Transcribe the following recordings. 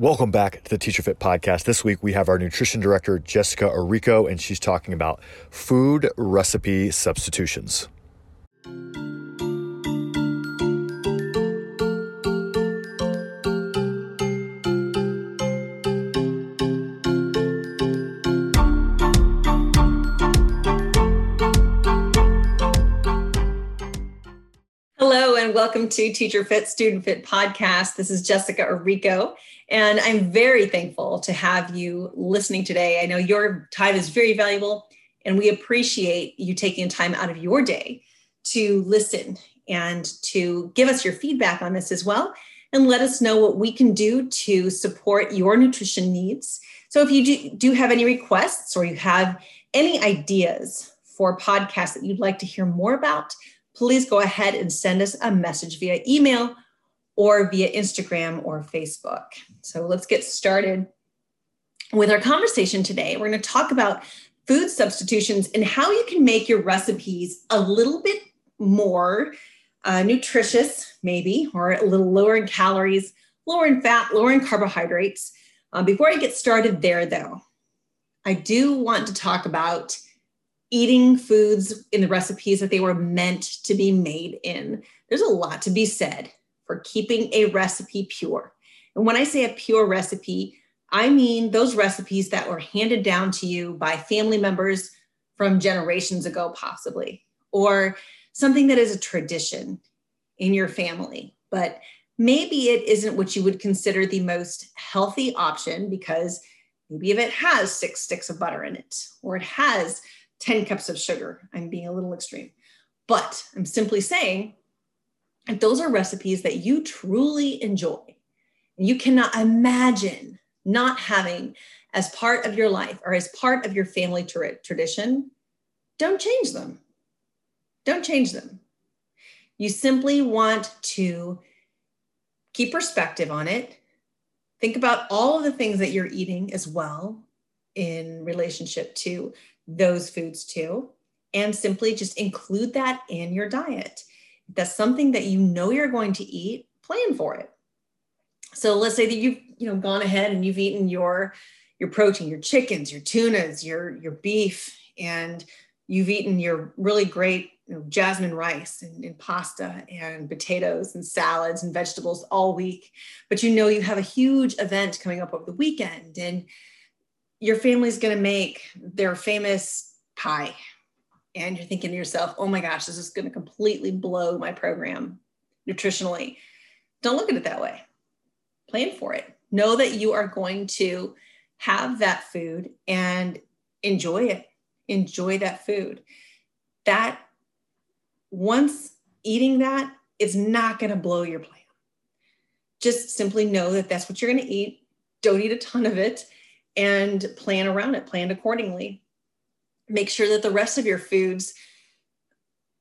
Welcome back to the Teacher Fit podcast. This week we have our nutrition director, Jessica Arico, and she's talking about food recipe substitutions. Hello, and welcome to Teacher Fit Student Fit podcast. This is Jessica Arico, and I'm very thankful to have you listening today. I know your time is very valuable, and we appreciate you taking time out of your day to listen and to give us your feedback on this as well, and let us know what we can do to support your nutrition needs. So, if you do, do have any requests or you have any ideas for podcasts that you'd like to hear more about, please go ahead and send us a message via email or via Instagram or Facebook. So let's get started with our conversation today. We're going to talk about food substitutions and how you can make your recipes a little bit more uh, nutritious, maybe, or a little lower in calories, lower in fat, lower in carbohydrates. Uh, before I get started there, though, I do want to talk about eating foods in the recipes that they were meant to be made in. There's a lot to be said for keeping a recipe pure. And when I say a pure recipe, I mean those recipes that were handed down to you by family members from generations ago, possibly, or something that is a tradition in your family. But maybe it isn't what you would consider the most healthy option because maybe if it has six sticks of butter in it, or it has 10 cups of sugar. I'm being a little extreme. But I'm simply saying those are recipes that you truly enjoy, you cannot imagine not having as part of your life or as part of your family tra- tradition, don't change them. Don't change them. You simply want to keep perspective on it. Think about all of the things that you're eating as well in relationship to those foods too, and simply just include that in your diet. That's something that you know you're going to eat, plan for it. So let's say that you've you know gone ahead and you've eaten your your protein, your chickens, your tunas, your your beef, and you've eaten your really great you know, jasmine rice and, and, pasta and potatoes and salads and vegetables all week. But you know you have a huge event coming up over the weekend and your family's going to make their famous pie and you're thinking to yourself oh my gosh this is going to completely blow my program nutritionally. Don't look at it that way. Plan for it. Know that you are going to have that food and enjoy it. Enjoy that food. That once eating that is not going to blow your plan. Just simply know that that's what you're going to eat. Don't eat a ton of it and plan around it, plan accordingly. Make sure that the rest of your foods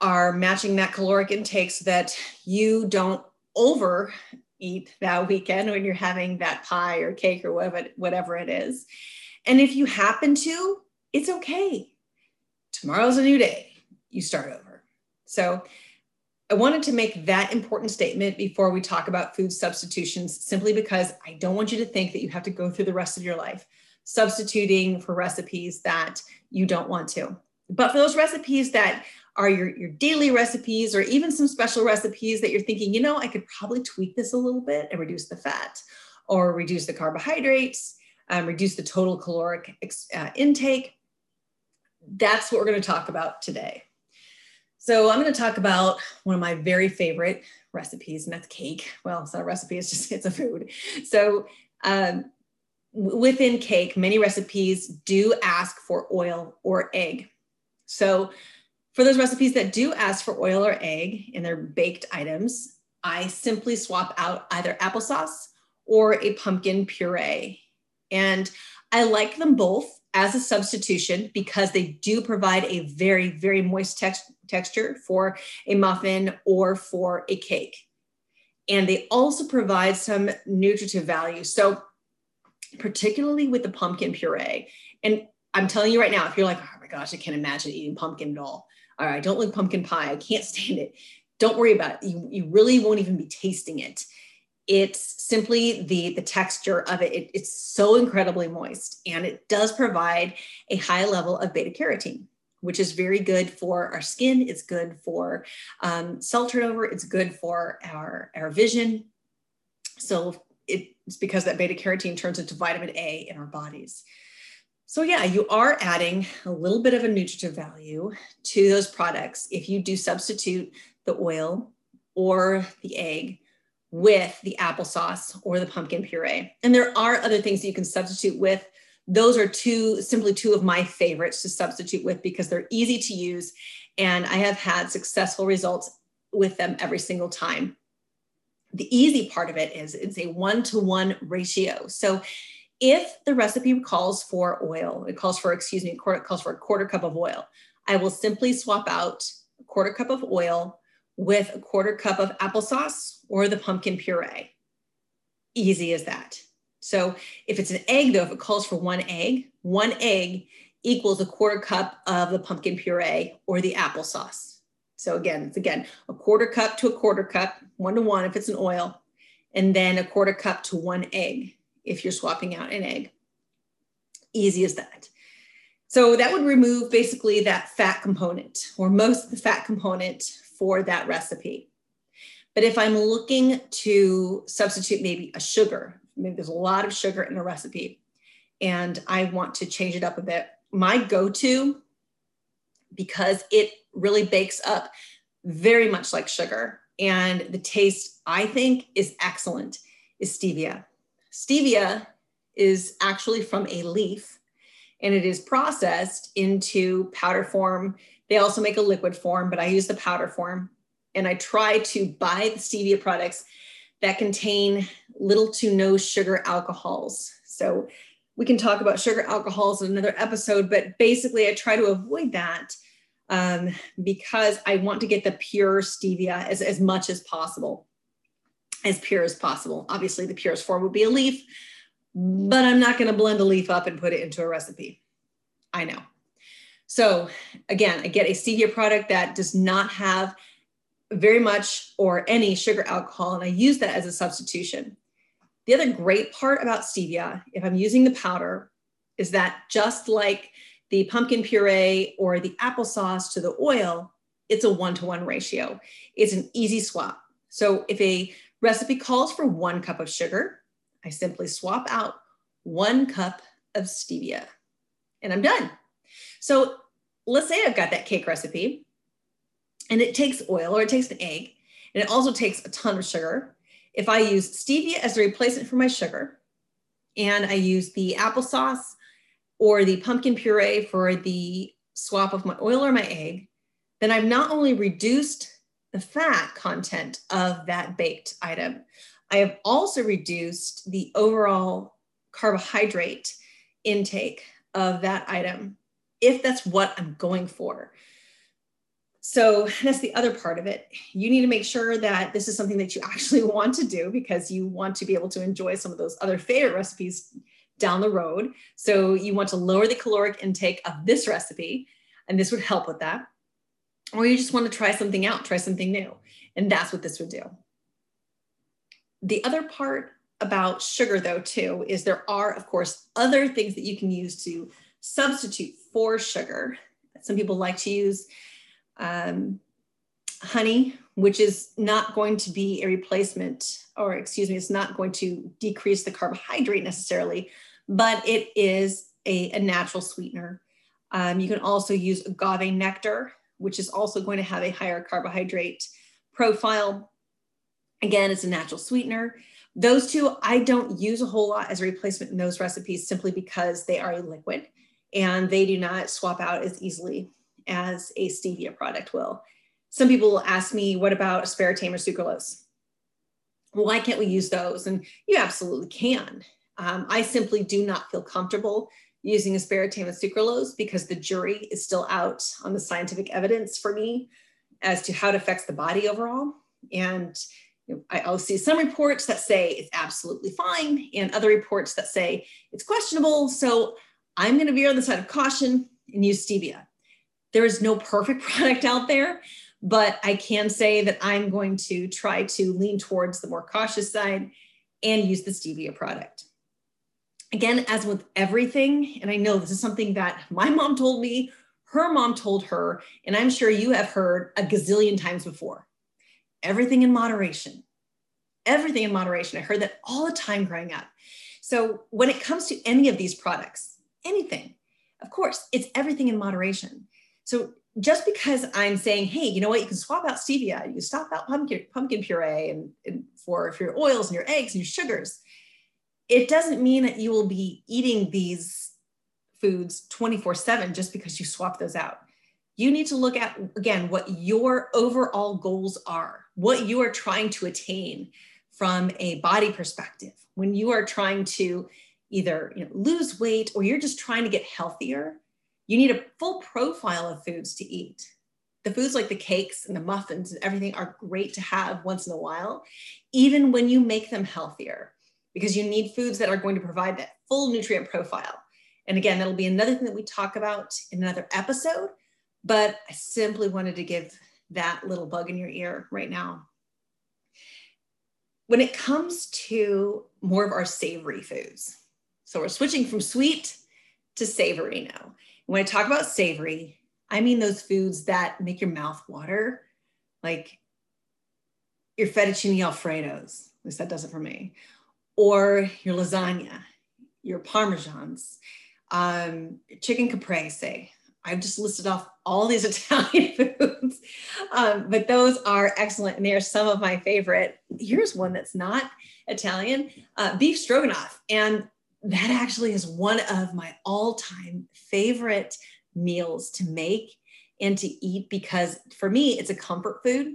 are matching that caloric intake so that you don't overeat that weekend when you're having that pie or cake or whatever, whatever it is. And if you happen to, it's okay. Tomorrow's a new day. You start over. So I wanted to make that important statement before we talk about food substitutions, simply because I don't want you to think that you have to go through the rest of your life substituting for recipes that you don't want to. But for those recipes that are your, your daily recipes or even some special recipes that you're thinking, you know, I could probably tweak this a little bit and reduce the fat or reduce the carbohydrates, um, reduce the total caloric uh, intake. That's what we're going to talk about today. So I'm going to talk about one of my very favorite recipes, and that's cake. Well, it's not a recipe; it's just it's a food. So um, within cake, many recipes do ask for oil or egg. So for those recipes that do ask for oil or egg in their baked items, I simply swap out either applesauce or a pumpkin puree. And I like them both as a substitution because they do provide a very, very moist tex- texture for a muffin or for a cake. And they also provide some nutritive value. So, particularly with the pumpkin puree, and I'm telling you right now, if you're like, oh my gosh, I can't imagine eating pumpkin at all. All right, don't like pumpkin pie. I can't stand it. Don't worry about it. You, you really won't even be tasting it. it's simply the the texture of it. it. it's so incredibly moist and it does provide a high level of beta carotene which is very good for our skin it's good for um, cell turnover it's good for our our vision so it's because that beta carotene turns into vitamin a in our bodies so yeah you are adding a little bit of a nutritive value to those products if you do substitute the oil or the egg with the applesauce or the pumpkin puree. And there are other things that you can substitute with. Those are two, simply two of my favorites to substitute with because they're easy to use. And I have had successful results with them every single time. The easy part of it is it's a one to one ratio. So if the recipe calls for oil, it calls for, excuse me, it calls for a quarter cup of oil, I will simply swap out a quarter cup of oil with a quarter cup of applesauce or the pumpkin puree. Easy as that. So if it's an egg, though, if it calls for one egg, one egg equals a quarter cup of the pumpkin puree or the applesauce. So again, it's again a quarter cup to a quarter cup, one to one if it's an oil, and then a quarter cup to one egg if you're swapping out an egg. Easy as that. So that would remove basically that fat component or most of the fat component for that recipe. But if I'm looking to substitute maybe a sugar, maybe there's a lot of sugar in a recipe, and I want to change it up a bit, my go to, because it really bakes up very much like sugar, and the taste I think is excellent, is stevia. Stevia is actually from a leaf and it is processed into powder form they also make a liquid form, but I use the powder form. And I try to buy the stevia products that contain little to no sugar alcohols. So we can talk about sugar alcohols in another episode, but basically, I try to avoid that um, because I want to get the pure stevia as, as much as possible, as pure as possible. Obviously, the purest form would be a leaf, but I'm not going to blend a leaf up and put it into a recipe. I know. So again, I get a stevia product that does not have very much or any sugar alcohol, and I use that as a substitution. The other great part about stevia, if I'm using the powder, is that just like the pumpkin puree or the applesauce to the oil, it's a one to one ratio. It's an easy swap. So if a recipe calls for one cup of sugar, I simply swap out one cup of stevia and I'm done. So let's say I've got that cake recipe and it takes oil or it takes an egg and it also takes a ton of sugar. If I use stevia as a replacement for my sugar and I use the applesauce or the pumpkin puree for the swap of my oil or my egg, then I've not only reduced the fat content of that baked item, I have also reduced the overall carbohydrate intake of that item if that's what I'm going for. So that's the other part of it. You need to make sure that this is something that you actually want to do because you want to be able to enjoy some of those other favorite recipes down the road. So you want to lower the caloric intake of this recipe, and this would help with that. Or you just want to try something out, try something new. And that's what this would do. The other part about sugar, though, too, is there are, of course, other things that you can use to substitute for sugar. Some people like to use um, honey, which is not going to be a replacement, or excuse me, it's not going to decrease the carbohydrate necessarily, but it is a, a natural sweetener. Um, you can also use agave nectar, which is also going to have a higher carbohydrate profile. Again, it's a natural sweetener. Those two I don't use a whole lot as a replacement in those recipes simply because they are a liquid and they do not swap out as easily as a stevia product will. Some people ask me, what about aspartame or sucralose? Why can't we use those? And you absolutely can. Um, I simply do not feel comfortable using aspartame and sucralose because the jury is still out on the scientific evidence for me as to how it affects the body overall. And you know, I'll see some reports that say it's absolutely fine and other reports that say it's questionable. So I'm going to be on the side of caution and use stevia. There is no perfect product out there, but I can say that I'm going to try to lean towards the more cautious side and use the stevia product. Again, as with everything, and I know this is something that my mom told me, her mom told her, and I'm sure you have heard a gazillion times before everything in moderation. Everything in moderation. I heard that all the time growing up. So when it comes to any of these products, anything, of course, it's everything in moderation. So just because I'm saying, hey, you know what, you can swap out stevia, you can swap out pumpkin, pumpkin puree and, and for, for your oils and your eggs and your sugars, it doesn't mean that you will be eating these foods 24 7 just because you swap those out. You need to look at, again, what your overall goals are, what you are trying to attain from a body perspective. When you are trying to either you know, lose weight or you're just trying to get healthier, you need a full profile of foods to eat. The foods like the cakes and the muffins and everything are great to have once in a while, even when you make them healthier, because you need foods that are going to provide that full nutrient profile. And again, that'll be another thing that we talk about in another episode, but I simply wanted to give that little bug in your ear right now. When it comes to more of our savory foods, so we're switching from sweet to savory now. When I talk about savory, I mean those foods that make your mouth water, like your fettuccine alfredos. At least that does it for me. Or your lasagna, your parmesans, um, chicken caprese. I've just listed off all these Italian foods, um, but those are excellent, and they are some of my favorite. Here's one that's not Italian: uh, beef stroganoff, and that actually is one of my all time favorite meals to make and to eat because for me, it's a comfort food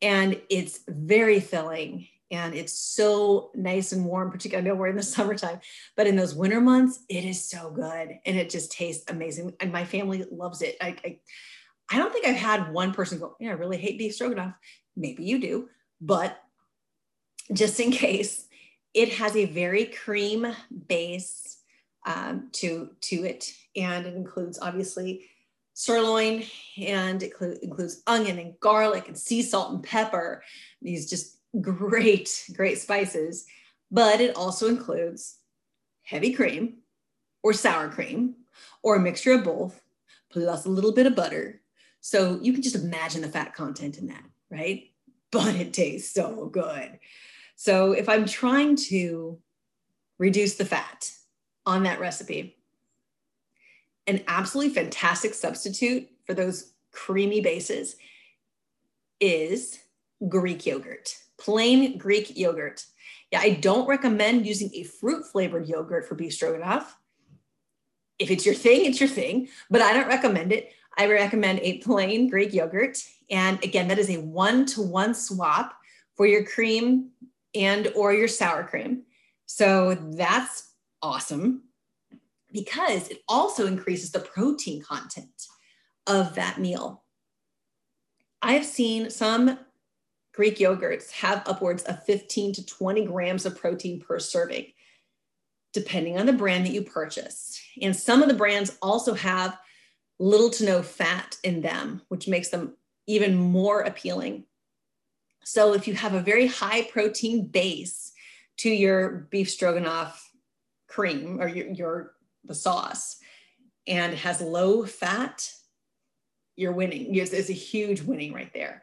and it's very filling and it's so nice and warm, particularly I know we're in the summertime, but in those winter months, it is so good and it just tastes amazing. And my family loves it. I, I, I don't think I've had one person go, Yeah, I really hate beef stroganoff. Maybe you do, but just in case, it has a very cream base um, to, to it. And it includes obviously sirloin and it cl- includes onion and garlic and sea salt and pepper. These just great, great spices. But it also includes heavy cream or sour cream or a mixture of both, plus a little bit of butter. So you can just imagine the fat content in that, right? But it tastes so good. So if I'm trying to reduce the fat on that recipe, an absolutely fantastic substitute for those creamy bases is Greek yogurt, plain Greek yogurt. Yeah, I don't recommend using a fruit flavored yogurt for beef stroganoff. If it's your thing, it's your thing, but I don't recommend it. I recommend a plain Greek yogurt. And again, that is a one to one swap for your cream and or your sour cream. So that's awesome because it also increases the protein content of that meal. I have seen some Greek yogurts have upwards of 15 to 20 grams of protein per serving, depending on the brand that you purchase. And some of the brands also have little to no fat in them, which makes them even more appealing. So if you have a very high protein base to your beef stroganoff cream or your, your the sauce and has low fat, you're winning. There's a huge winning right there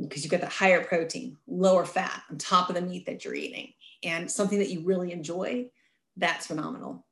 because you've got the higher protein, lower fat on top of the meat that you're eating and something that you really enjoy. That's phenomenal.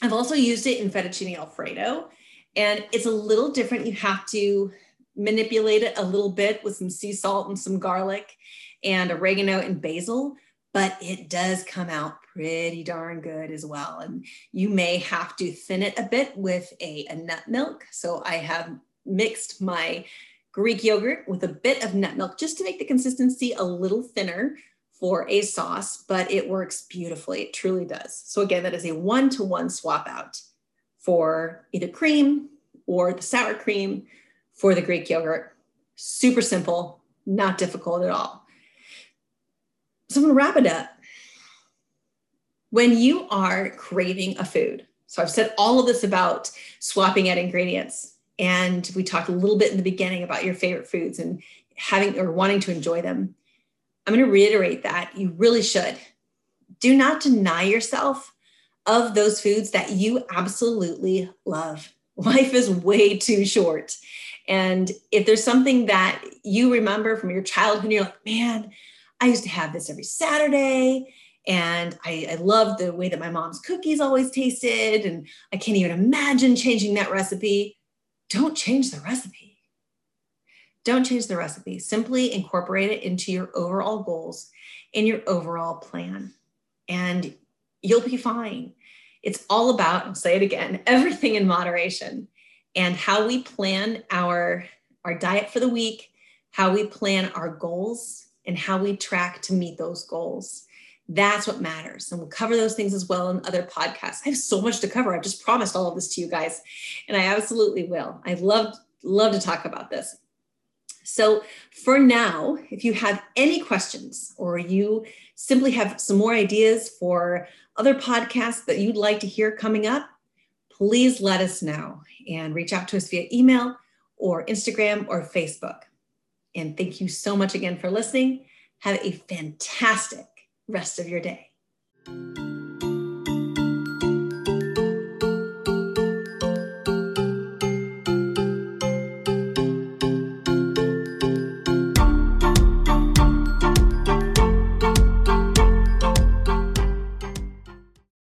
I've also used it in fettuccine alfredo and it's a little different. You have to manipulate it a little bit with some sea salt and some garlic and oregano and basil, but it does come out pretty darn good as well. And you may have to thin it a bit with a, a nut milk. So I have mixed my Greek yogurt with a bit of nut milk just to make the consistency a little thinner for a sauce, but it works beautifully. It truly does. So again, that is a one to one swap out for either cream or the sour cream for the Greek yogurt. Super simple, not difficult at all. So I'm gonna wrap it up. When you are craving a food, so I've said all of this about swapping out ingredients. And we talked a little bit in the beginning about your favorite foods and having or wanting to enjoy them. I'm going to reiterate that you really should. Do not deny yourself of those foods that you absolutely love. Life is way too short. And if there's something that you remember from your childhood, and you're like, man, I used to have this every Saturday. And I, I loved the way that my mom's cookies always tasted. And I can't even imagine changing that recipe. Don't change the recipe. Don't change the recipe. Simply incorporate it into your overall goals and your overall plan. And you'll be fine. It's all about, I'll say it again, everything in moderation and how we plan our, our diet for the week, how we plan our goals, and how we track to meet those goals. That's what matters. And we'll cover those things as well in other podcasts. I have so much to cover. I've just promised all of this to you guys, and I absolutely will. I'd love, love to talk about this. So, for now, if you have any questions or you simply have some more ideas for other podcasts that you'd like to hear coming up, please let us know and reach out to us via email or Instagram or Facebook. And thank you so much again for listening. Have a fantastic rest of your day.